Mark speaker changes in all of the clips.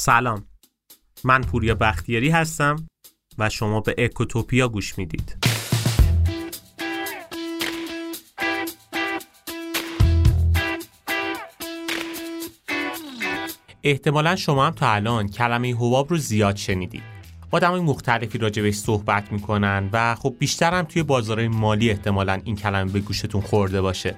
Speaker 1: سلام. من پوریا بختیاری هستم و شما به اکوتوپیا گوش می‌دید. احتمالا شما هم تا الان کلمه حباب رو زیاد شنیدید. آدمای مختلفی راجبش صحبت می‌کنن و خب بیشتر هم توی بازارهای مالی احتمالا این کلمه به گوشتون خورده باشه.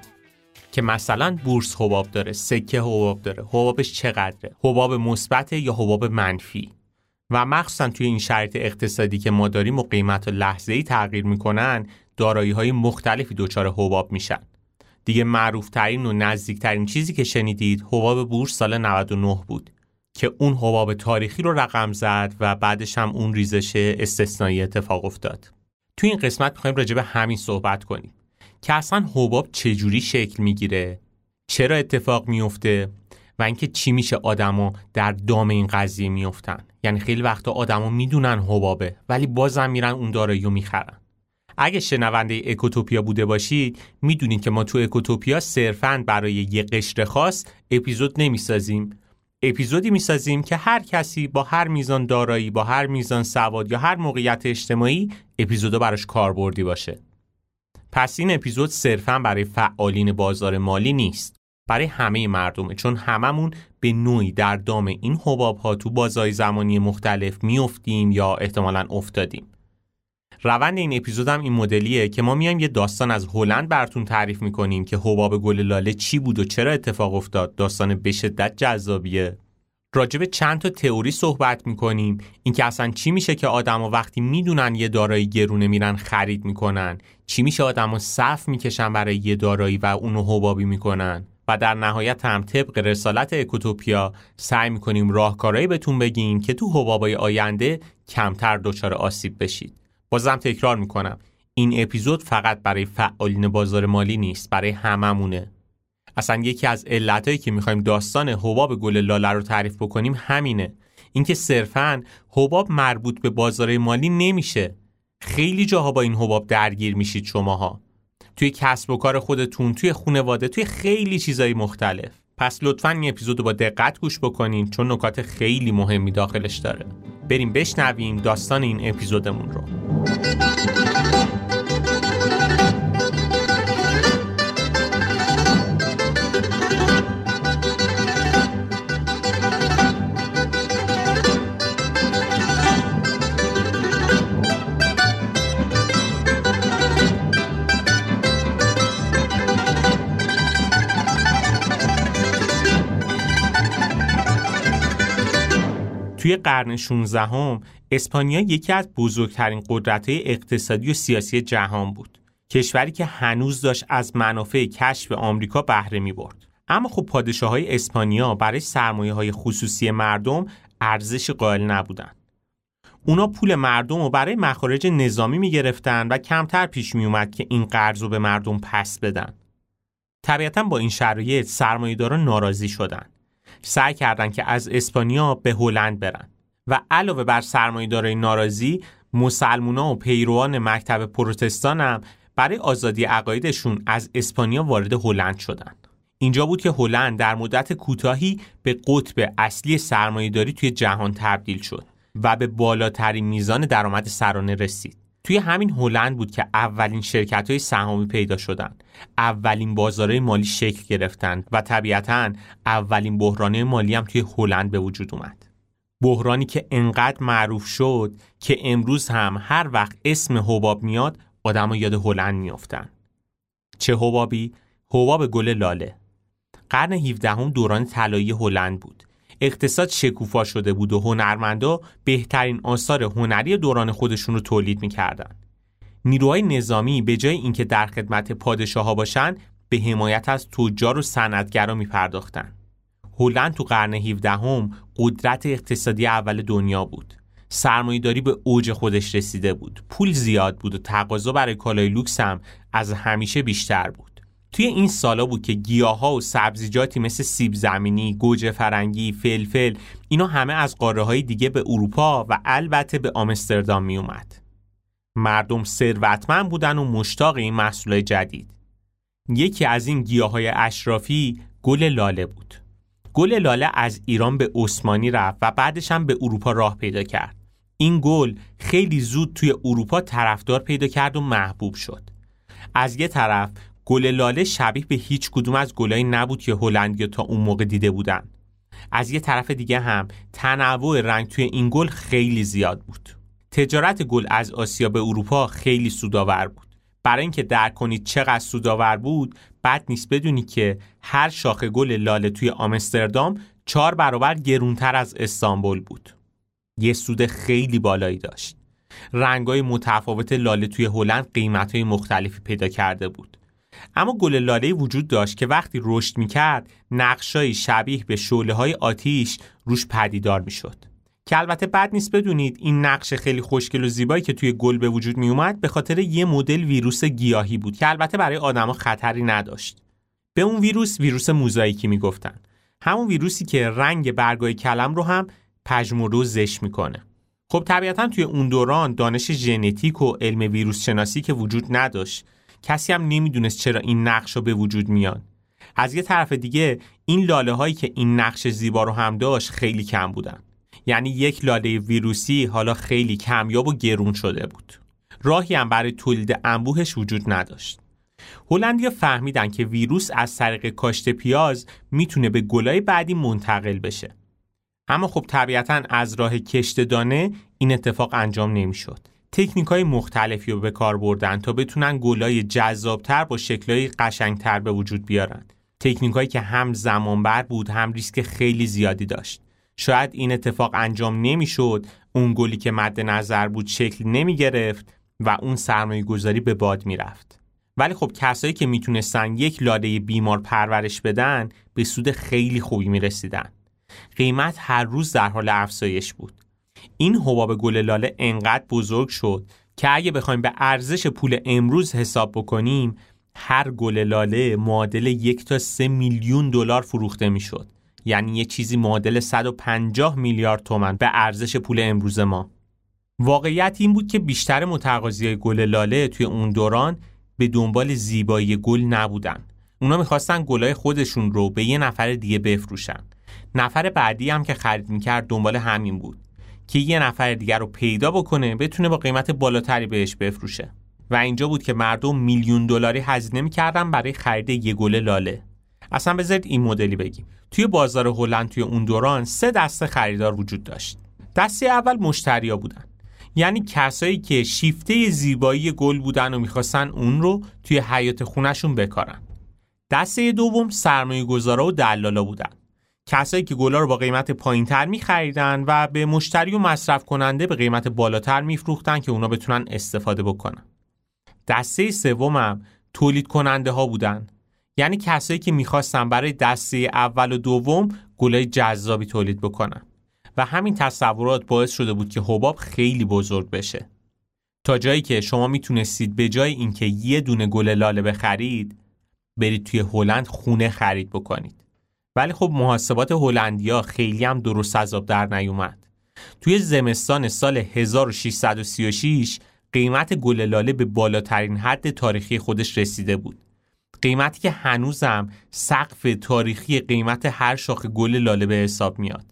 Speaker 1: که مثلا بورس حباب داره سکه حباب داره حبابش چقدره؟ حباب مثبت یا حباب منفی؟ و مخصوصا توی این شرایط اقتصادی که ما داریم و قیمت لحظه ای تغییر می‌کنن دارایی های مختلفی دچار حباب میشن. دیگه معروف ترین و نزدیک ترین چیزی که شنیدید حباب بورس سال 99 بود که اون حباب تاریخی رو رقم زد و بعدش هم اون ریزش استثنایی اتفاق افتاد. توی این قسمت می‌خوایم راجع به همین صحبت کنیم. که اصلا حباب چجوری شکل می‌گیره؟ چرا اتفاق میفته و اینکه چی میشه آدما در دام این قضیه میفتن یعنی خیلی وقتا آدما می‌دونن حبابه ولی بازم میرن اون دارایی می‌خرن. اگه شنونده اکوتوپیا بوده باشید می‌دونید که ما تو اکوتوپیا صرفا برای یه قشر خاص اپیزود نمی‌سازیم. اپیزودی می‌سازیم که هر کسی با هر میزان دارایی با هر میزان سواد یا هر موقعیت اجتماعی اپیزودو براش کاربردی باشه. پس این اپیزود صرفا برای فعالین بازار مالی نیست. برای همه مردمه چون هممون به نوعی در دام این حباب ها تو بازهای زمانی مختلف میافتیم یا احتمالا افتادیم. روند این اپیزود هم این مدلیه که ما میایم یه داستان از هلند براتون تعریف می‌کنیم که حباب گل لاله چی بود و چرا اتفاق افتاد. داستان به شدت جذابیه. راجب چند تا تئوری صحبت می‌کنیم. اینکه اصلا چی میشه که آدما وقتی می‌دونن یه دارایی گرونه میرن خرید می‌کنن؟ چی میشه آدما صف می‌کشن برای یه دارایی و اونو حبابی می‌کنن؟ و در نهایت هم طبق رسالت اکوتوپیا سعی می‌کنیم راهکارهایی بهتون بگیم که تو حبابای آینده کمتر دچار آسیب بشید. بازم تکرار می‌کنم. این اپیزود فقط برای فعالین بازار مالی نیست برای هممونه. اصلا یکی از علتهایی که می‌خوایم داستان حباب گل لاله رو تعریف بکنیم همینه. اینکه صرفا حباب مربوط به بازار مالی نمیشه. خیلی جاها با این حباب درگیر میشید شماها. توی کسب و کار خودتون توی خونواده توی خیلی چیزای مختلف. پس لطفا این اپیزود رو با دقت گوش بکنین چون نکات خیلی مهمی داخلش داره. بریم بشنویم داستان این اپیزودمون رو. توی قرن 16 هم اسپانیا یکی از بزرگترین قدرت اقتصادی و سیاسی جهان بود. کشوری که هنوز داشت از منافع کشف آمریکا بهره می برد. اما خب پادشاه های اسپانیا برای سرمایه های خصوصی مردم ارزش قائل نبودند. اونا پول مردم رو برای مخارج نظامی می گرفتن و کمتر پیش می اومد که این قرض رو به مردم پس بدن. طبیعتا با این شرایط سرمایه‌داران ناراضی شدند. سعی کردند که از اسپانیا به هلند برن و علاوه بر سرمایه‌دارای ناراضی مسلمونا و پیروان مکتب پروتستان هم برای آزادی عقایدشون از اسپانیا وارد هلند شدند. اینجا بود که هلند در مدت کوتاهی به قطب اصلی سرمایه‌داری توی جهان تبدیل شد و به بالاترین میزان درآمد سرانه رسید. توی همین هلند بود که اولین شرکت های سهامی پیدا شدند. اولین بازارهای مالی شکل گرفتند و طبیعتا اولین بحرانه مالی هم توی هلند به وجود اومد. بحرانی که انقدر معروف شد که امروز هم هر وقت اسم حباب میاد آدما یاد هلند میافتن. چه حبابی؟ حباب گل لاله. قرن 17 هم دوران طلایی هلند بود. اقتصاد شکوفا شده بود و هنرمندا بهترین آثار هنری دوران خودشون رو تولید می‌کردن. نیروهای نظامی به جای اینکه در خدمت پادشاه ها باشن به حمایت از تجار و صنعتگرا میپرداختن. هلند تو قرن 17 هم قدرت اقتصادی اول دنیا بود. سرمایهداری به اوج خودش رسیده بود. پول زیاد بود و تقاضا برای کالای لوکس هم از همیشه بیشتر بود. توی این سالا بود که گیاها و سبزیجاتی مثل سیب زمینی، گوجه فرنگی، فلفل اینا همه از قاره های دیگه به اروپا و البته به آمستردام می اومد. مردم ثروتمند بودن و مشتاق این محصول جدید. یکی از این گیاهای اشرافی گل لاله بود. گل لاله از ایران به عثمانی رفت و بعدش هم به اروپا راه پیدا کرد این گل خیلی زود توی اروپا طرفدار پیدا کرد و محبوب شد از یه طرف گل لاله شبیه به هیچ کدوم از گلایی نبود که هلندیا تا اون موقع دیده بودن. از یه طرف دیگه هم تنوع رنگ توی این گل خیلی زیاد بود. تجارت گل از آسیا به اروپا خیلی سودآور بود. برای اینکه درک کنید چقدر سودآور بود بد نیست بدونی که هر شاخه گل لاله توی آمستردام چهار برابر گرونتر از استانبول بود. یه سود خیلی بالایی داشت. رنگای متفاوت لاله توی هلند قیمتهای مختلفی پیدا کرده بود. اما گل لاله وجود داشت که وقتی رشد می‌کرد نقشای شبیه به شعله های آتیش روش پدیدار می‌شد. که البته بد نیست بدونید این نقش خیلی خوشگل و زیبایی که توی گل به وجود می اومد به خاطر یه مدل ویروس گیاهی بود که البته برای آدما خطری نداشت. به اون ویروس ویروس موزاییکی می‌گفتن. همون ویروسی که رنگ برگای کلم رو هم پژمرده و زش می‌کنه. خب طبیعتا توی اون دوران دانش ژنتیک و علم ویروس شناسی که وجود نداشت کسی هم نمی‌دونست چرا این نقش رو به وجود میان از یه طرف دیگه این لاله هایی که این نقش زیبا رو هم داشت خیلی کم بودن. یعنی یک لاله ویروسی حالا خیلی کمیاب و گرون شده بود. راهی هم برای تولید انبوهش وجود نداشت. هلندیا فهمیدن که ویروس از طریق کاشت پیاز می‌تونه به گلای بعدی منتقل بشه. اما خب طبیعتا از راه کشت دانه این اتفاق انجام نمی‌شد. تکنیک های مختلفی رو به کار بردن تا بتونن گلای جذابتر با شکلهای قشنگتر به وجود بیارن. تکنیک هایی که هم زمان بر بود هم ریسک خیلی زیادی داشت. شاید این اتفاق انجام نمی‌شد اون گلی که مد نظر بود شکل نمی گرفت و اون سرمایه گذاری به باد می‌رفت. ولی خب کسایی که می‌تونستن یک لاله بیمار پرورش بدن به سود خیلی خوبی می‌رسیدن. قیمت هر روز در حال افزایش بود. این حباب گل لاله انقدر بزرگ شد که اگه بخوایم به ارزش پول امروز حساب بکنیم هر گل لاله معادل یک تا سه میلیون دلار فروخته می‌شد. یعنی یه چیزی معادل 150 میلیارد تومن به ارزش پول امروز ما. واقعیت این بود که بیشتر متقاضی گل لاله توی اون دوران به دنبال زیبایی گل نبودن. اونا می‌خواستن گلای خودشون رو به یه نفر دیگه بفروشن. نفر بعدی هم که خرید می‌کرد دنبال همین بود. که یه نفر دیگر رو پیدا بکنه بتونه با قیمت بالاتری بهش بفروشه. و اینجا بود که مردم میلیون دلاری هزینه می‌کردن برای خرید یه گل لاله. اصلا بذارید این مدلی بگیم. توی بازار هلند توی اون دوران سه دسته خریدار وجود داشت. دسته اول مشتریا بودن. یعنی کسایی که شیفته زیبایی گل بودن و می‌خواستن اون رو توی حیات خونشون بکارن. دسته دوم سرمایه گذارا و دلالا بودن. کسایی که گلا رو با قیمت پایینتر میخریدن و به مشتری و مصرف کننده به قیمت بالاتر میفروختن که اونا بتونن استفاده بکنن. دسته سومم تولید کننده ها بودن. یعنی کسایی که می‌خواستن برای دسته اول و دوم گلای جذابی تولید بکنن. و همین تصورات باعث شده بود که حباب خیلی بزرگ بشه. تا جایی که شما می‌تونستید به جای اینکه یه دونه گل لاله بخرید برید توی هلند خونه خرید بکنید. ولی خب محاسبات هلندیا خیلی هم درست عذاب در نیومد. توی زمستان سال 1636 قیمت گل لاله به بالاترین حد تاریخی خودش رسیده بود. قیمتی که هنوزم سقف تاریخی قیمت هر شاخه گل لاله به حساب میاد.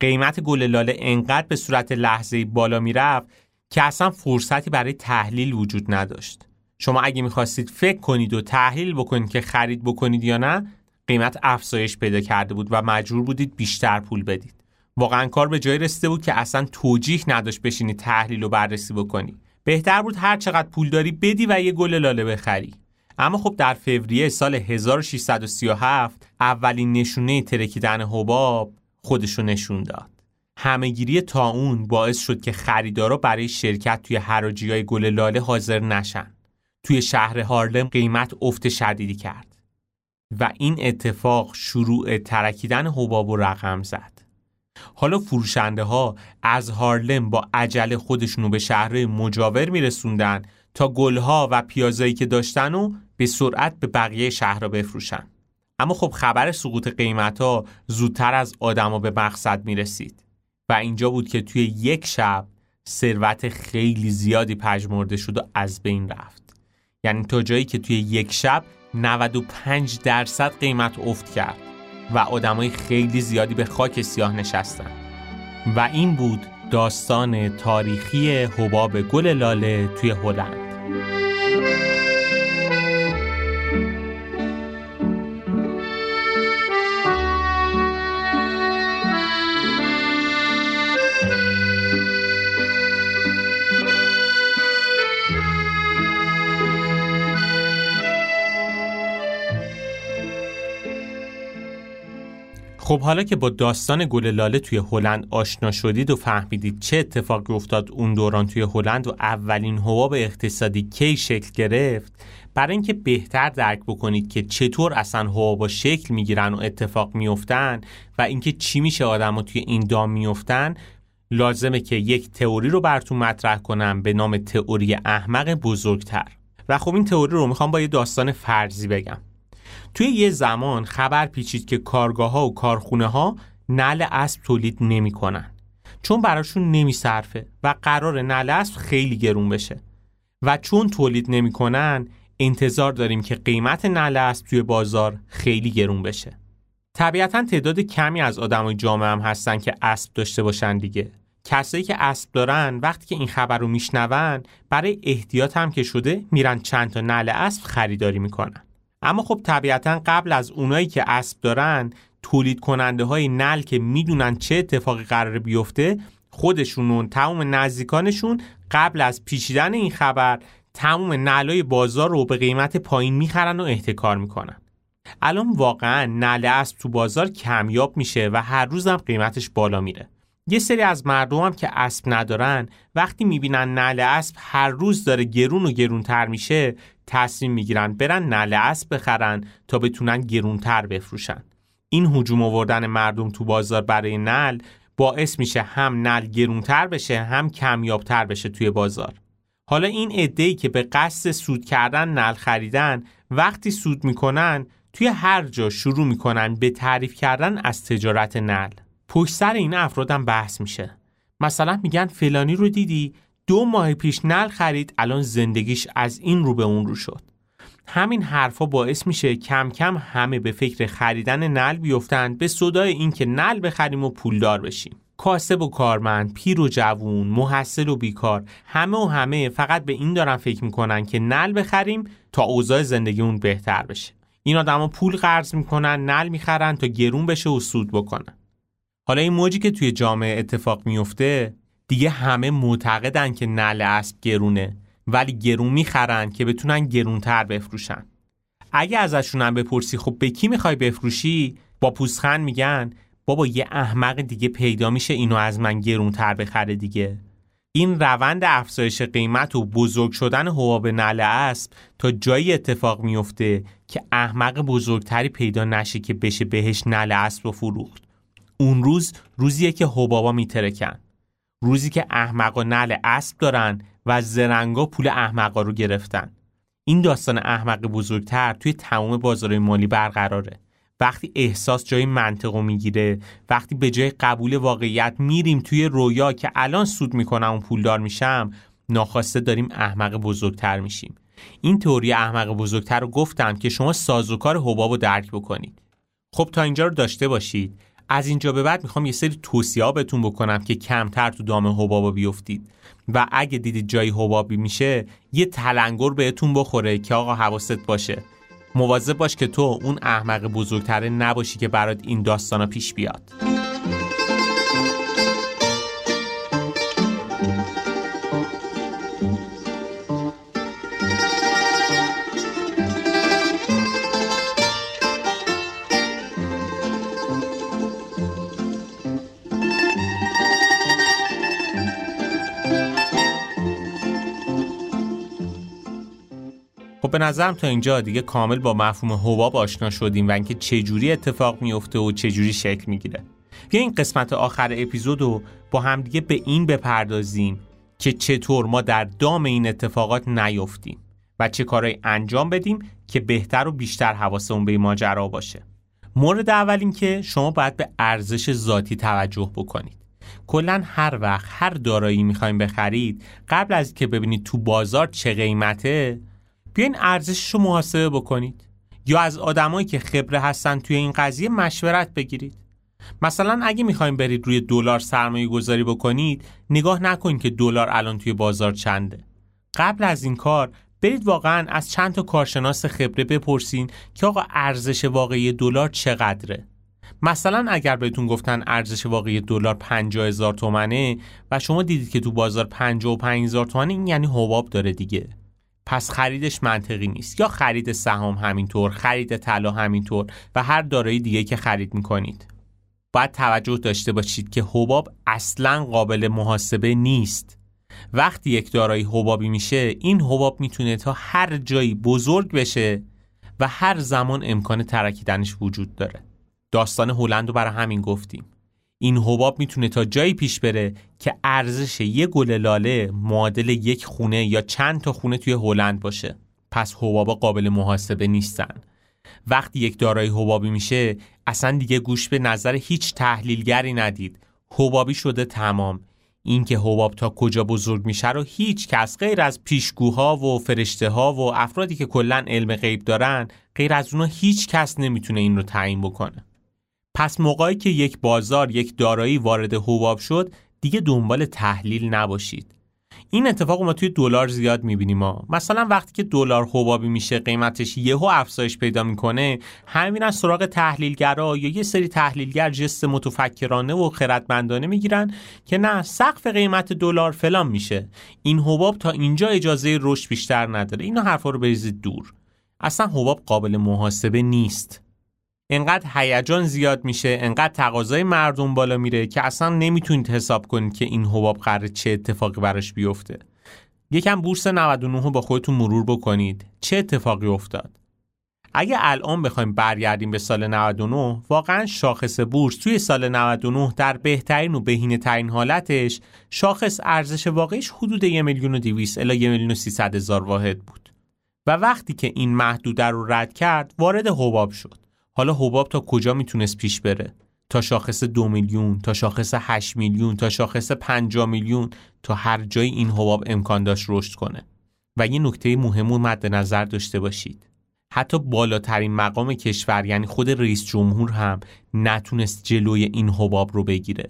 Speaker 1: قیمت گل لاله انقدر به صورت لحظه بالا می‌رفت که اصلا فرصتی برای تحلیل وجود نداشت. شما اگه می‌خواستید فکر کنید و تحلیل بکنید که خرید بکنید یا نه قیمت افزایش پیدا کرده بود و مجبور بودید بیشتر پول بدید. واقعا کار به جای رسیده بود که اصلا توجیه نداشت بشینید تحلیل و بررسی بکنی. بهتر بود هر چقدر پول داری بدی و یه گل لاله بخری. اما خب در فوریه سال 1637 اولین نشونه ترکیدن حباب خودشو نشون داد. همهگیری اون باعث شد که خریدارا برای شرکت توی حراجی های گل لاله حاضر نشن. توی شهر هارلم قیمت افت شدیدی کرد. و این اتفاق شروع ترکیدن حباب و رقم زد. حالا فروشنده ها از هارلم با عجله خودشونو به شهر مجاور میرسوندن تا گلها و پیازایی که داشتن و به سرعت به بقیه شهرها بفروشن. اما خب خبر سقوط قیمت ها زودتر از آدما به مقصد می رسید و اینجا بود که توی یک شب ثروت خیلی زیادی پژمرده شد و از بین رفت. یعنی تا جایی که توی یک شب 95 درصد قیمت افت کرد و آدمای خیلی زیادی به خاک سیاه نشستن. و این بود داستان تاریخی حباب گل لاله توی هلند. خب حالا که با داستان گل لاله توی هلند آشنا شدید و فهمیدید چه اتفاقی افتاد اون دوران توی هلند و اولین حباب اقتصادی کی شکل گرفت برای اینکه بهتر درک بکنید که چطور اصلا حبابا شکل می‌گیرن و اتفاق میفتن و اینکه چی میشه آدم توی این دام میفتن لازمه که یک تئوری رو براتون مطرح کنم به نام تئوری احمق بزرگتر. و خب این تئوری رو می‌خوام با یه داستان فرضی بگم. توی یه زمان خبر پیچید که کارگاه ها و کارخونه ها نل اسب تولید نمی‌کنن. چون براشون نمیصرفه و قرار نل اسب خیلی گرون بشه. و چون تولید نمی‌کنن انتظار داریم که قیمت نل اسب توی بازار خیلی گرون بشه. طبیعتا تعداد کمی از آدمای جامعه هم هستن که اسب داشته باشن دیگه. کسایی که اسب دارن وقتی که این خبر رو میشنون برای احتیاط هم که شده میرن چند تا نل اسب خریداری می‌کنن. اما خب طبیعتا قبل از اونایی که اسب دارن تولید کننده های نل که می‌دونن چه اتفاقی قرار بیفته خودشون و تمام نزدیکانشون قبل از پیچیدن این خبر تمام نلای بازار رو به قیمت پایین می‌خرن و احتکار می‌کنن. الان واقعا نل اسب تو بازار کمیاب میشه و هر روزم قیمتش بالا میره. یه سری از مردم هم که اسب ندارن وقتی می‌بینن نل اسب هر روز داره گرون و گرونتر میشه تصمیم می‌گیرن برن نل اسب بخرن تا بتونن گرونتر بفروشن. این هجوم آوردن مردم تو بازار برای نل باعث میشه هم نل گرونتر بشه هم کمیابتر بشه توی بازار. حالا این ای که به قصد سود کردن نل خریدن وقتی سود می‌کنن توی هر جا شروع می‌کنن به تعریف کردن از تجارت نل پشت سر این افرادم بحث میشه. مثلا میگن فلانی رو دیدی دو ماه پیش نل خرید الان زندگیش از این رو به اون رو شد. همین حرفا باعث میشه کم کم همه به فکر خریدن نل بیفتند به صدای اینکه نل بخریم و پولدار بشیم. کاسب و کارمند، پیر و جوون، محصل و بیکار همه و همه فقط به این دارن فکر می‌کنن که نل بخریم تا اوضاع زندگیمون بهتر بشه. این آدما پول قرض می‌کنن نل می‌خرن تا گرون بشه و سود بکنن. حالا این موجی که توی جامعه اتفاق میفته دیگه همه معتقدن که نل اسب گرونه ولی گرون می‌خرن که بتونن گرونتر بفروشن. اگه ازشون هم بپرسی خب به کی می‌خوای بفروشی؟ با پوسخند میگن بابا یه احمق دیگه پیدا میشه اینو از من گرونتر بخره دیگه. این روند افزایش قیمت و بزرگ شدن حباب نل اسب تا جایی اتفاق میفته که احمق بزرگتری پیدا نشه که بشه بهش نل اسب و فروخت. اون روز روزیه که حبابا میترکن. روزی که احمق و نل اسب دارن و زرنگا پول احمقا رو گرفتن. این داستان احمق بزرگتر توی تمام بازار مالی برقراره. وقتی احساس جای منطق می‌گیره وقتی به جای قبول واقعیت میریم توی رویا که الان سود می‌کنم و پولدار میشم ناخواسته داریم احمق بزرگتر میشیم. این تئوری احمق بزرگتر رو گفتم که شما سازوکار حباب رو درک بکنید. خب تا اینجا رو داشته باشید. از اینجا به بعد می‌خوام یه سری توصیه بهتون بکنم که کمتر تو دام حبابا بیفتید. و اگه دیدید جایی حبابی میشه یه تلنگر بهتون بخوره که آقا حواست باشه. مواظب باش که تو اون احمق بزرگتره نباشی که برات این داستانا پیش بیاد. خب به نظرم تا اینجا دیگه کامل با مفهوم حباب آشنا شدیم و اینکه چجوری اتفاق میفته و چجوری شکل می‌گیره. بیا این قسمت آخر اپیزود رو با همدیگه به این بپردازیم که چطور ما در دام این اتفاقات نیفتیم و چه کارهایی انجام بدیم که بهتر و بیشتر حواسمون به ماجرا باشه. مورد اول این که شما باید به ارزش ذاتی توجه بکنید. کلا هر وقت هر دارایی می‌خوایم بخرید قبل از که ببینید تو بازار چه قیمته بیاین ارزشش رو محاسبه بکنید. یا از آدمایی که خبره هستن توی این قضیه مشورت بگیرید. مثلا اگه می‌خوایم برید روی دلار سرمایه گذاری بکنید نگاه نکنید که دلار الان توی بازار چنده. قبل از این کار برید واقعا از چند تا کارشناس خبره بپرسین که آقا ارزش واقعی دلار چقدره. مثلا اگر بهتون گفتن ارزش واقعی دلار 50 هزار تومنه و شما دیدید که تو بازار 55 هزار تومنه این یعنی حباب داره دیگه. پس خریدش منطقی نیست. یا خرید سهام همینطور خرید طلا همینطور و هر دارایی دیگه که خرید می‌کنید. باید توجه داشته باشید که حباب اصلا قابل محاسبه نیست. وقتی یک دارایی حبابی میشه این حباب می‌تونه تا هر جایی بزرگ بشه و هر زمان امکان ترکیدنش وجود داره. داستان هلند رو برای همین گفتیم. این حباب می‌تونه تا جایی پیش بره که ارزش یک گل لاله معادل یک خونه یا چند تا خونه توی هلند باشه. پس حبابا قابل محاسبه نیستن. وقتی یک دارایی حبابی میشه اصلا دیگه گوش به نظر هیچ تحلیلگری ندید. حبابی شده تمام. اینکه حباب تا کجا بزرگ میشه رو هیچ کس غیر از پیشگوها و فرشته ها و افرادی که کلا علم غیب دارن غیر از اونا هیچ کس نمی‌تونه این رو تعیین بکنه. پس موقعی که یک بازار یک دارایی وارد حباب شد دیگه دنبال تحلیل نباشید. این اتفاق ما توی دلار زیاد می‌بینیم ما. مثلا وقتی که دلار حبابی میشه قیمتش یهو افزایش پیدا می‌کنه همین از سراغ تحلیلگرا یا یه سری تحلیلگر جست متفکرانه و خردمندانه می‌گیرن که نه سقف قیمت دلار فلان میشه. این حباب تا اینجا اجازه رشد بیشتر نداره. اینا حرفا رو بریزید دور. اصلا حباب قابل محاسبه نیست. انقدر هیجان زیاد میشه انقدر تقاضای مردم بالا میره که اصلا نمی‌تونید حساب کنید که این حباب قرار چه اتفاقی براش بیفته. یکم بورس 99 رو با خودتون مرور بکنید. چه اتفاقی افتاد؟ اگه الان بخوایم برگردیم به سال 99 واقعا شاخص بورس توی سال 99 در بهترین و بهینه ترین حالتش شاخص ارزش واقعیش حدود 1 میلیون و 200 الی 1 میلیون و 300 هزار واحد بود. و وقتی که این محدوده رو رد کرد وارد حباب شد. حالا حباب تا کجا می‌تونست پیش بره؟ تا شاخص دو میلیون تا شاخص 8 میلیون تا شاخص 5 میلیون تا هر جای این حباب امکان داشت رشد کنه. و یه نکته مهم مد نظر داشته باشید. حتی بالاترین مقام کشور یعنی خود رئیس جمهور هم نتونست جلوی این حباب رو بگیره.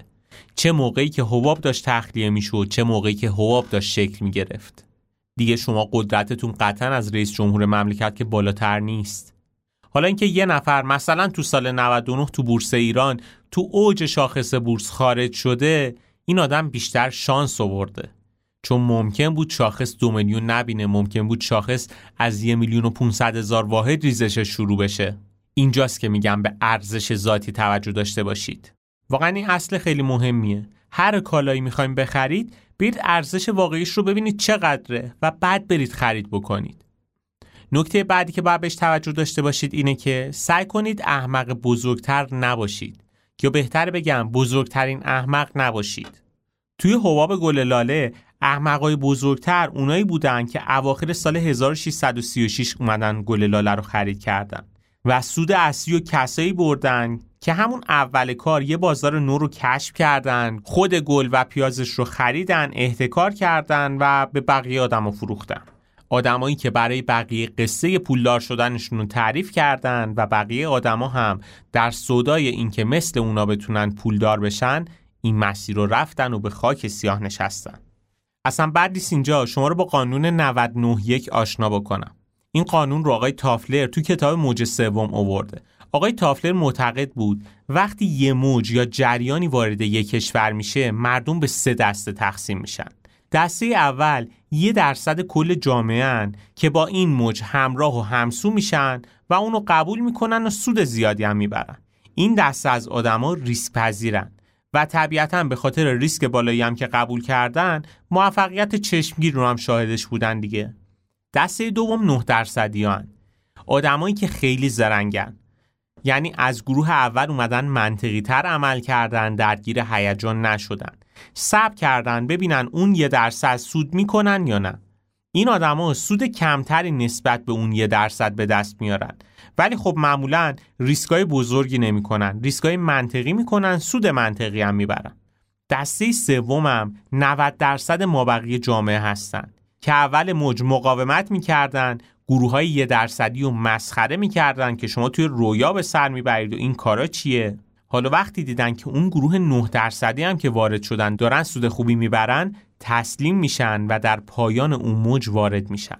Speaker 1: چه موقعی که حباب داشت تخلیه می‌شد چه موقعی که حباب داشت شکل می‌گرفت. دیگه شما قدرتتون قطعا از رئیس جمهور مملکت که بالاتر نیست. حالا اینکه یه نفر مثلا تو سال 99 تو بورس ایران تو اوج شاخص بورس خارج شده این آدم بیشتر شانس آورده. چون ممکن بود شاخص دو میلیون نبینه ممکن بود شاخص از یه میلیون و 500 هزار واحد ریزش شروع بشه. اینجاست که میگم به ارزش ذاتی توجه داشته باشید. واقعا این اصل خیلی مهمیه. هر کالایی می‌خوایم بخرید برید ارزش واقعیش رو ببینید چقدره و بعد برید خرید بکنید. نکته بعدی که باید بهش توجه داشته باشید اینه که سعی کنید احمق بزرگتر نباشید. یا بهتر بگم بزرگترین احمق نباشید. توی حباب گل لاله احمقای بزرگتر اونایی بودن که اواخر سال 1636 اومدن گل لاله رو خرید کردن و سود اصلی و کسایی بردن که همون اول کار یه بازار نو رو کشف کردن خود گل و پیازش رو خریدن احتکار کردن و به بقیه آدم رو فروختن. آدمایی که برای بقیه قصه پولدار شدنشون رو تعریف کردن و بقیه آدما هم در صدای اینکه مثل اونا بتونن پولدار بشن این مسیر رو رفتن و به خاک سیاه نشستن. اصلا بعد نیست اینجا شما رو با قانون 991 آشنا بکنم. این قانون رو آقای تافلر تو کتاب موج سوم آورده. آقای تافلر معتقد بود وقتی یه موج یا جریانی وارد یک کشور میشه مردم به سه دسته تقسیم میشن. دسته اول یه درصد کل جامعه که با این موج همراه و همسو میشن و اونو قبول می‌کنن و سود زیادی هم می‌برن. این دسته از آدما ریسک پذیرن و طبیعتا به خاطر ریسک بالایی هم که قبول کردن موفقیت چشمگیر رو هم شاهدش بودن دیگه. دسته دوم 9 درصدی هن. آدمایی که خیلی زرنگن. یعنی از گروه اول اومدن منطقی تر عمل کردن درگیر هیجان نشدن. سب کردن ببینن اون یه درصد سود می‌کنن یا نه. این آدما سود کمتری نسبت به اون یه درصد به دست میارن. ولی خب معمولا ریسکای بزرگی نمی‌کنن ریسکای منطقی می‌کنن سود منطقی هم می‌برن. دسته سومم 90 درصد مابقی جامعه هستن که اول موج مقاومت می‌کردن گروه های یه درصدی و مسخره می‌کردن که شما توی رویا به سر می‌برید و این کارا چیه؟ حالا وقتی دیدن که اون گروه 9 درصدی هم که وارد شدن دارن سود خوبی می‌برن تسلیم میشن و در پایان اون موج وارد میشن.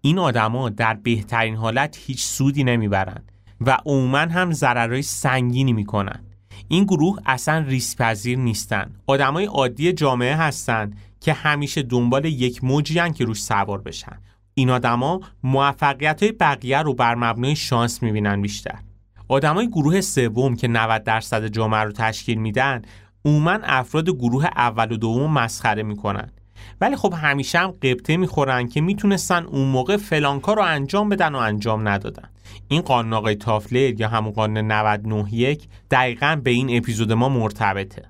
Speaker 1: این آدما در بهترین حالت هیچ سودی نمی‌برن و عموما هم ضررهای سنگینی می‌کنن. این گروه اصلا ریسک پذیر نیستن. آدمای عادی جامعه هستن که همیشه دنبال یک موجی که روش سوار بشن. این آدما موفقیت های بقیه رو بر مبنای شانس می‌بینن بیشتر. آدمای گروه سوم که 90 درصد جامعه رو تشکیل میدن عموما افراد گروه اول و دوم مسخره می‌کنن. ولی خب همیشه هم قبطه می‌خورن که می‌تونستن اون موقع فلانکا رو انجام بدن و انجام ندادن. این قانون آقای تافلر یا همون قانون 991 دقیقا به این اپیزود ما مرتبطه.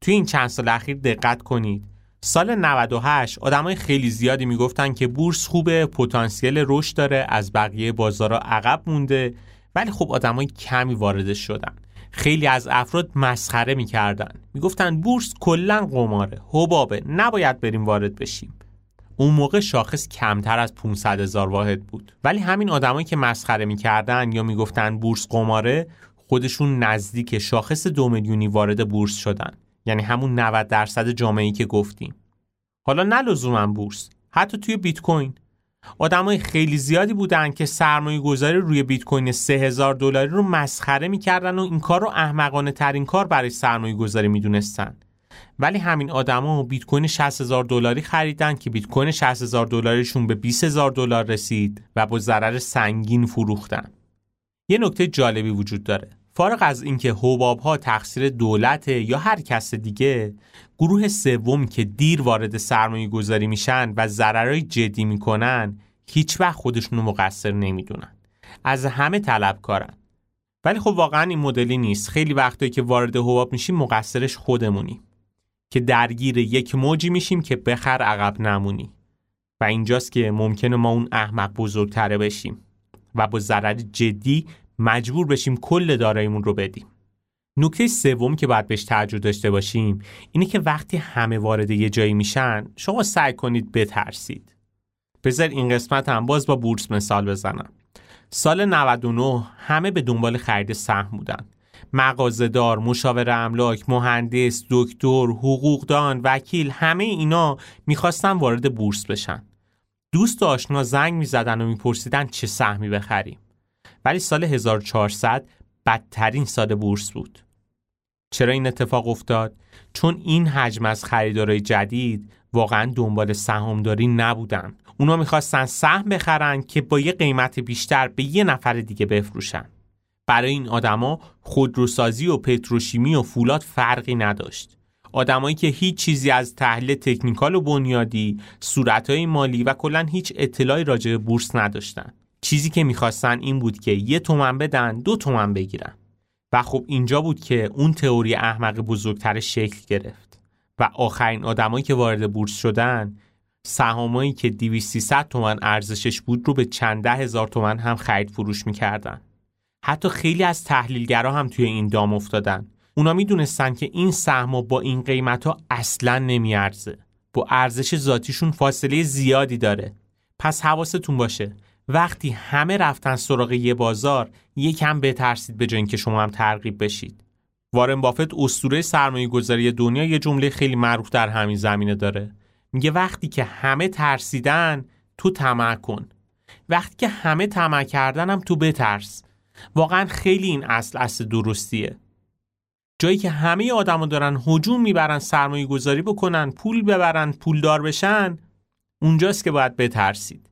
Speaker 1: توی این چند سال اخیر دقت کنید. سال 98 آدمای خیلی زیادی می‌گفتن که بورس خوبه پتانسیل رشد داره از بقیه بازارها عقب مونده. ولی خب آدمای کمی وارد شدن. خیلی از افراد مسخره می‌کردن. می‌گفتن بورس کلا قماره. حبابه. نباید بریم وارد بشیم. اون موقع شاخص کمتر از 500 هزار واحد بود. ولی همین آدمایی که مسخره می‌کردن یا می‌گفتن بورس قماره خودشون نزدیک شاخص دو میلیونی وارد بورس شدن. یعنی همون 90 درصد جامعه که گفتیم. حالا نه لزوما بورس. حتی توی بیت کوین. آدمای خیلی زیادی بودن که سرمایه گذاری روی بیت کوین 3000 دلاری رو مسخره می‌کردن و این کار رو احمقانه ترین کار برای سرمایه گذاری می‌دونستن. ولی همین آدما بیت کوین 60000 دلاری خریدن که بیت کوین 60000 دلاریشون به 20000 دلار رسید و با ضرر سنگین فروختن. یه نکته جالبی وجود داره. فارغ از اینکه حباب ها تقصیر دولت یا هر کس دیگه گروه سوم که دیر وارد سرمایه گذاری میشن و ضررهای جدی می‌کنن هیچ وقت خودشونو مقصر نمی‌دونن. از همه طلبکارن ولی خب واقعا این مدلی نیست. خیلی وقتایی که وارد حباب میشیم مقصرش خودمونیم. که درگیر یک موجی میشیم که بخر عقب نمونی. و اینجاست که ممکنه ما اون احمق بزرگتره بشیم. و با ضرر جدی مجبور بشیم کل داراییمون رو بدیم نکته سوم که باید بهش توجه داشته باشیم اینه که وقتی همه وارد یه جایی میشن شما سعی کنید بترسید بذار این قسمت هم باز با بورس مثال بزنم سال 99 همه به دنبال خرید سهم بودن مغازهدار، مشاور املاک، مهندس، دکتر، حقوقدان، وکیل همه اینا می‌خواستن وارد بورس بشن. دوست و آشنا زنگ می‌زدن و میپرسیدن چه سهمی بخریم. ولی سال 1400 بدترین سال بورس بود. چرا این اتفاق افتاد؟ چون این حجم از خریدارای جدید واقعا دنبال سهامداری نبودن. اونا می‌خواستن سهم بخرن که با یه قیمت بیشتر به یه نفر دیگه بفروشن. برای این آدما خودروسازی و پتروشیمی و فولاد فرقی نداشت. آدمایی که هیچ چیزی از تحلیل تکنیکال و بنیادی، صورتهای مالی و کلا هیچ اطلاعی راجع به بورس نداشتن. چیزی که می‌خواستن این بود که یه تومن بدن دو تومن بگیرن. و خب اینجا بود که اون تئوری احمق بزرگتر شکل گرفت. و آخرین آدمایی که وارد بورس شدن سهامایی که 200 تومن ارزشش بود رو به چند ده هزار تومن هم خرید فروش می‌کردن. حتی خیلی از تحلیلگرا هم توی این دام افتادن. اونا می‌دونستن که این سهم با این قیمت ها اصلا نمیارزه. با ارزش ذاتیشون فاصله زیادی داره. پس حواستون باشه. وقتی همه رفتن سراغ یه بازار یکم بترسید به جای اینکه شما هم ترغیب بشید. وارن بافت اسطوره سرمایه گذاری دنیا یه جمله خیلی معروف در همین زمینه داره. میگه وقتی که همه ترسیدن تو طمع کن. وقتی که همه طمع کردن هم تو بترس. واقعا خیلی این اصل اصل درستیه. جایی که همه آدما دارن هجوم می‌برن سرمایه گذاری بکنن پول ببرن پولدار بشن اونجاست که باید بترسید.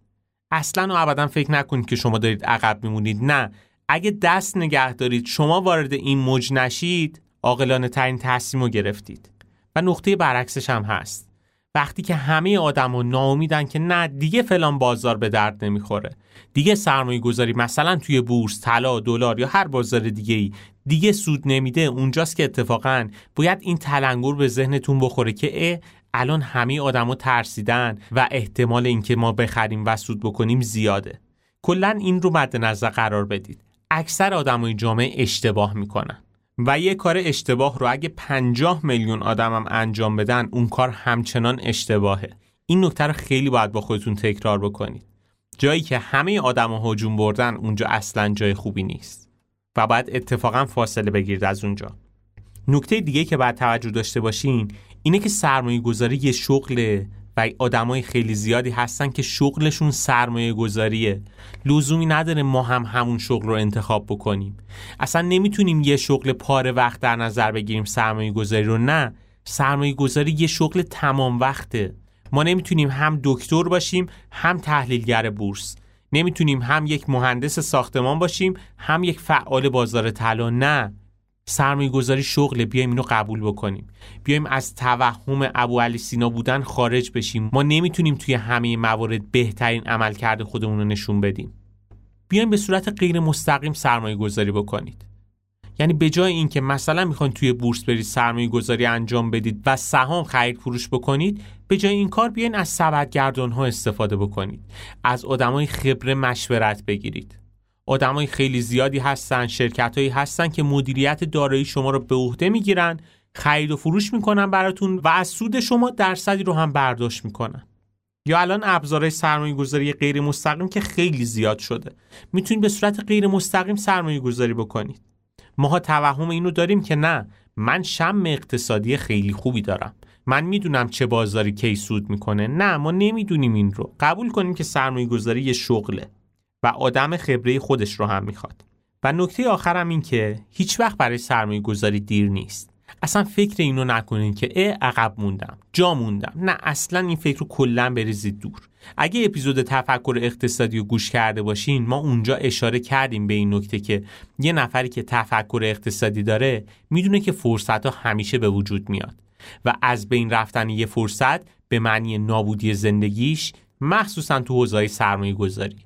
Speaker 1: اصلا و ابدا فکر نکنید که شما دارید عقب میمونید. نه. اگه دست نگه دارید شما وارد این موج نشید عاقلانه ترین تصمیم رو گرفتید. و نقطه برعکسش هم هست. وقتی که همه آدما ناامیدن که نه دیگه فلان بازار به درد نمی‌خوره. دیگه سرمایه گذاری مثلا توی بورس طلا دلار یا هر بازار دیگه ای دیگه سود نمیده. اونجاست که اتفاقا باید این تلنگر به ذهنتون بخوره که الان همه آدما ترسیدن و احتمال اینکه ما بخریم و سود بکنیم زیاده. کلا این رو مد نظر قرار بدید. اکثر آدمای جامعه اشتباه می‌کنن. و یه کار اشتباه رو اگه 50 میلیون آدمم انجام بدن اون کار همچنان اشتباهه. این نکته رو خیلی باید با خودتون تکرار بکنید. جایی که همه آدم هجوم بردن اونجا اصلا جای خوبی نیست. و باید اتفاقا فاصله بگیرید از اونجا. نکته دیگه که باید توجه داشته باشین اینه که سرمایه گذاری یه شغله و آدمای خیلی زیادی هستن که شغلشون سرمایه گذاریه لزومی نداره ما هم همون شغل رو انتخاب بکنیم. اصلا نمی‌تونیم یه شغل پاره وقت در نظر بگیریم سرمایه گذاری رو نه. سرمایه گذاری یه شغل تمام وقته. ما نمی‌تونیم هم دکتر باشیم هم تحلیلگر بورس. نمی‌تونیم هم یک مهندس ساختمان باشیم هم یک فعال بازار طلا نه. سرمایه گذاری شغل بیایم اینو قبول بکنیم. بیایم از توهم ابو علی سینا بودن خارج بشیم. ما نمی‌تونیم توی همه موارد بهترین عمل کرده خودمون رو نشون بدیم. بیایم به صورت غیر مستقیم سرمایه گذاری بکنید. یعنی به جای اینکه مثلا می‌خواین توی بورس برید سرمایه گذاری انجام بدید و سهام خرید فروش بکنید به جای این کار بیاین از سبدگردان ها استفاده بکنید. از آدمای خبره مشورت بگیرید. آدمای خیلی زیادی هستن شرکت هایی هستن که مدیریت دارایی شما رو به عهده می‌گیرن خرید و فروش می‌کنن براتون و از سود شما درصدی رو هم برداشت می‌کنن. یا الان ابزارهای سرمایه گذاری غیر مستقیم که خیلی زیاد شده. می‌تونید به صورت غیر مستقیم سرمایه گذاری بکنید. ماها توهم اینو داریم که نه من شم اقتصادی خیلی خوبی دارم. من می‌دونم چه بازاری کی سود می‌کنه. نه ما نمی‌دونیم این رو. قبول کنیم که سرمایه گذاری یه شغله. و آدم خبره خودش رو هم می‌خواد. و نکته آخرم این که هیچ وقت برای سرمایه گذاری دیر نیست. اصلا فکر اینو نکنین که اه عقب موندم جا موندم. نه اصلا این فکر رو کلا بریزید دور. اگه اپیزود تفکر اقتصادی رو گوش کرده باشین ما اونجا اشاره کردیم به این نکته که یه نفری که تفکر اقتصادی داره می‌دونه که فرصت ها همیشه به وجود میاد. و از بین رفتن یه فرصت به معنی نابودی زندگیش مخصوصا تو حوزه سرمایه گذاری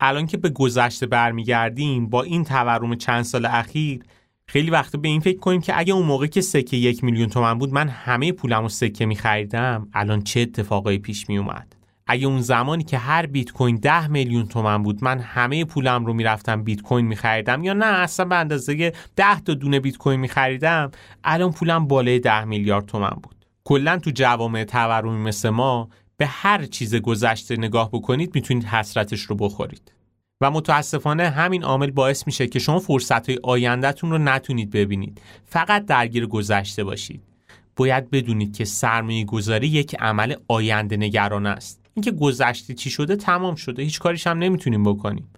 Speaker 1: الان که به گذشته برمیگردیم با این تورم چند سال اخیر خیلی وقتا به این فکر کنیم که اگه اون موقع که سکه یک میلیون تومن بود من همه پولم رو سکه می خریدم الان چه اتفاقایی پیش می اومد اگه اون زمانی که هر بیت کوین 10 میلیون تومن بود من همه پولم رو می‌رفتم بیت کوین می خریدم یا نه اصلا به اندازه 10 تا دونه بیت کوین می خریدم الان پولم بالای 10 میلیارد تومن بود. کلا تو جوامع تورمی مثل ما به هر چیز گذشته نگاه بکنید می‌تونید حسرتش رو بخورید. و متاسفانه همین عامل باعث میشه که شما فرصت های آیندهتون رو نتونید ببینید. فقط درگیر گذشته باشید. باید بدونید که سرمایه گذاری یک عمل آینده نگران است. اینکه گذشته چی شده تمام شده. هیچ کاریش هم نمی‌تونیم بکنیم.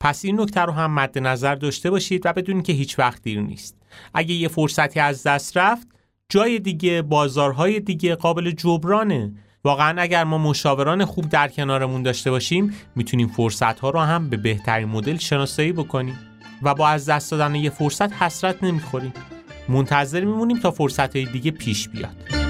Speaker 1: پس این نکته رو هم مد نظر داشته باشید و بدونید که هیچ وقت دیر نیست. اگه یه فرصتی از دست رفت جای دیگه بازارهای دیگه قابل جبرانه. واقعا اگر ما مشاوران خوب در کنارمون داشته باشیم می‌تونیم فرصت ها رو هم به بهترین مدل شناسایی بکنیم و با از دست دادن یه فرصت حسرت نمی‌خوریم. منتظر میمونیم تا فرصت های دیگه پیش بیاد.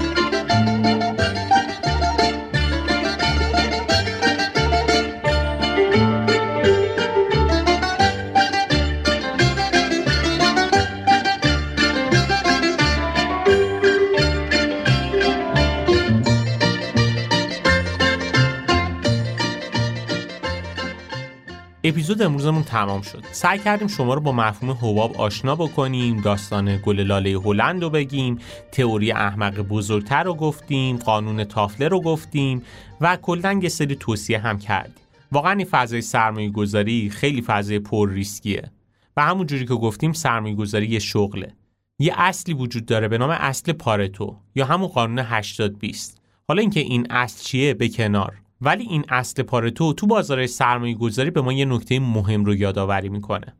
Speaker 1: اپیزود امروزمون تمام شد. سعی کردیم شما رو با مفهوم حباب آشنا بکنیم داستان گل لاله هلند رو بگیم تئوری احمق بزرگتر رو گفتیم قانون تافله رو گفتیم و کلا یه سری توصیه هم کردیم. واقعا این فضای سرمایه گذاری خیلی فضای پر ریسکیه. و همون جوری که گفتیم سرمایه گذاری یه شغله. یه اصلی وجود داره به نام اصل پارتو یا همون قانون 80 20 حالا اینکه این اصل چیه به کنار. ولی این اصل پارتو تو بازار سرمایه گذاری به ما یه نکته مهم رو یادآوری می‌کنه.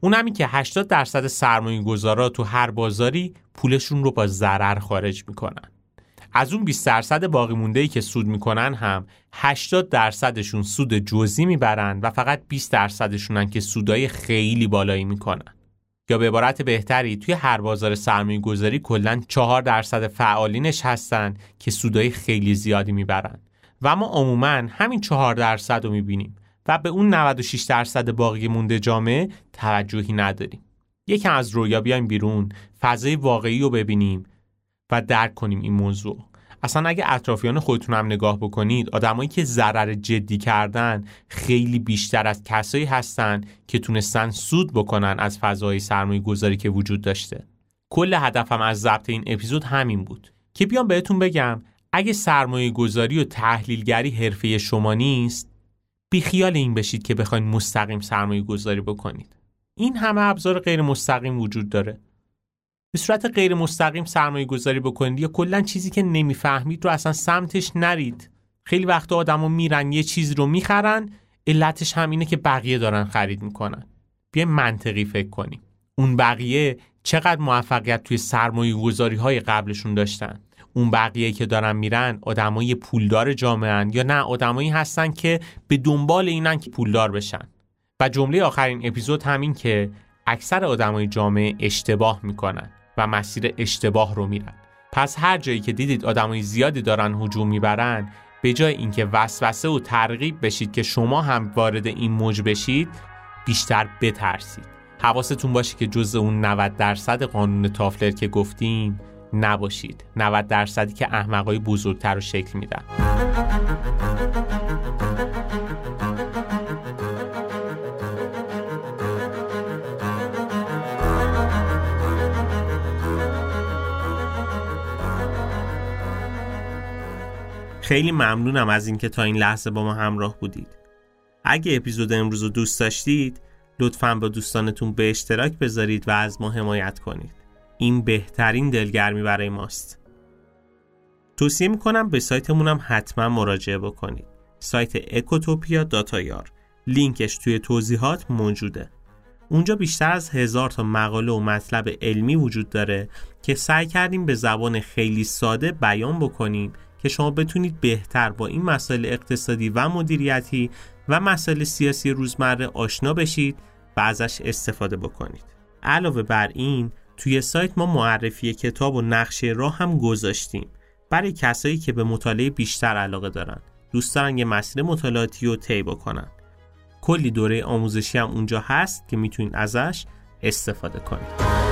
Speaker 1: اون همی که 80 درصد سرمایه گذارا تو هر بازاری پولشون رو با ضرر خارج می‌کنن. از اون 20 درصد باقی مونده ای که سود می‌کنن هم 80 درصدشون سود جزئی می‌برن و فقط 20 درصدشونن که سودای خیلی بالایی می‌کنن. یا به عبارت بهتری توی هر بازار سرمایه گذاری کلا 4 درصد فعالینش هستن که سودای خیلی زیادی می‌برن. و ما عموما همین چهار درصد رو می‌بینیم و به اون 96 درصد باقی مونده جامعه توجهی نداریم. یکم از رویا بیایم بیرون فضای واقعی رو ببینیم و درک کنیم این موضوع. اصلا اگه اطرافیان خودتون هم نگاه بکنید آدمایی که ضرر جدی کردن خیلی بیشتر از کسایی هستن که تونستن سود بکنن از فضای سرمایه گذاری که وجود داشته. کل هدفم از ضبط این اپیزود همین بود. که بیام بهتون بگم اگه سرمایه گذاری و تحلیلگری حرفه شما نیست بیخیال این بشید که بخواید مستقیم سرمایه گذاری بکنید. این همه ابزار غیر مستقیم وجود داره. به صورت غیر مستقیم سرمایه گذاری بکنید یا کلا چیزی که نمی‌فهمید رو اصلا سمتش نرید. خیلی وقتا آدما میرن یه چیز رو می‌خرن علتش هم اینه که بقیه دارن خرید می‌کنن. بیا منطقی فکر کنیم. اون بقیه چقدر موفقیت توی سرمایه گذاری های قبلشون داشتن؟ اون بقیه که دارن میرن آدمای پولدار جامعه یا نه آدمایی هستن که به دنبال اینن که پولدار بشن. و جمله آخرین اپیزود همین که اکثر آدمای جامعه اشتباه می‌کنن و مسیر اشتباه رو میرن. پس هر جایی که دیدید آدمای زیادی دارن هجوم می‌برن به جای اینکه وسوسه و ترغیب بشید که شما هم وارد این موج بشید بیشتر بترسید. حواستون باشه که جز اون 90 درصد قانون تافلر که گفتیم نباشید 90 درصدی که احمقای بزرگتر رو شکل میدن خیلی ممنونم از اینکه تا این لحظه با ما همراه بودید. اگه اپیزود امروز رو دوست داشتید لطفا با دوستانتون به اشتراک بذارید و از ما حمایت کنید. این بهترین دلگرمی برای ماست. توصیه می‌کنم به سایتمون هم حتما مراجعه بکنید. سایت اکوتوپیا داتایار لینکش توی توضیحات موجوده. اونجا بیشتر از هزار تا مقاله و مطلب علمی وجود داره که سعی کردیم به زبان خیلی ساده بیان بکنیم که شما بتونید بهتر با این مسائل اقتصادی و مدیریتی و مسائل سیاسی روزمره آشنا بشید و ازش استفاده بکنید. علاوه بر این توی سایت ما معرفی کتاب و نقشه راه هم گذاشتیم. برای کسایی که به مطالعه بیشتر علاقه دارن. دوست دارن یه مسیر مطالعاتی رو طی بکنن. کلی دوره آموزشی هم اونجا هست که می‌تونید ازش استفاده کنید.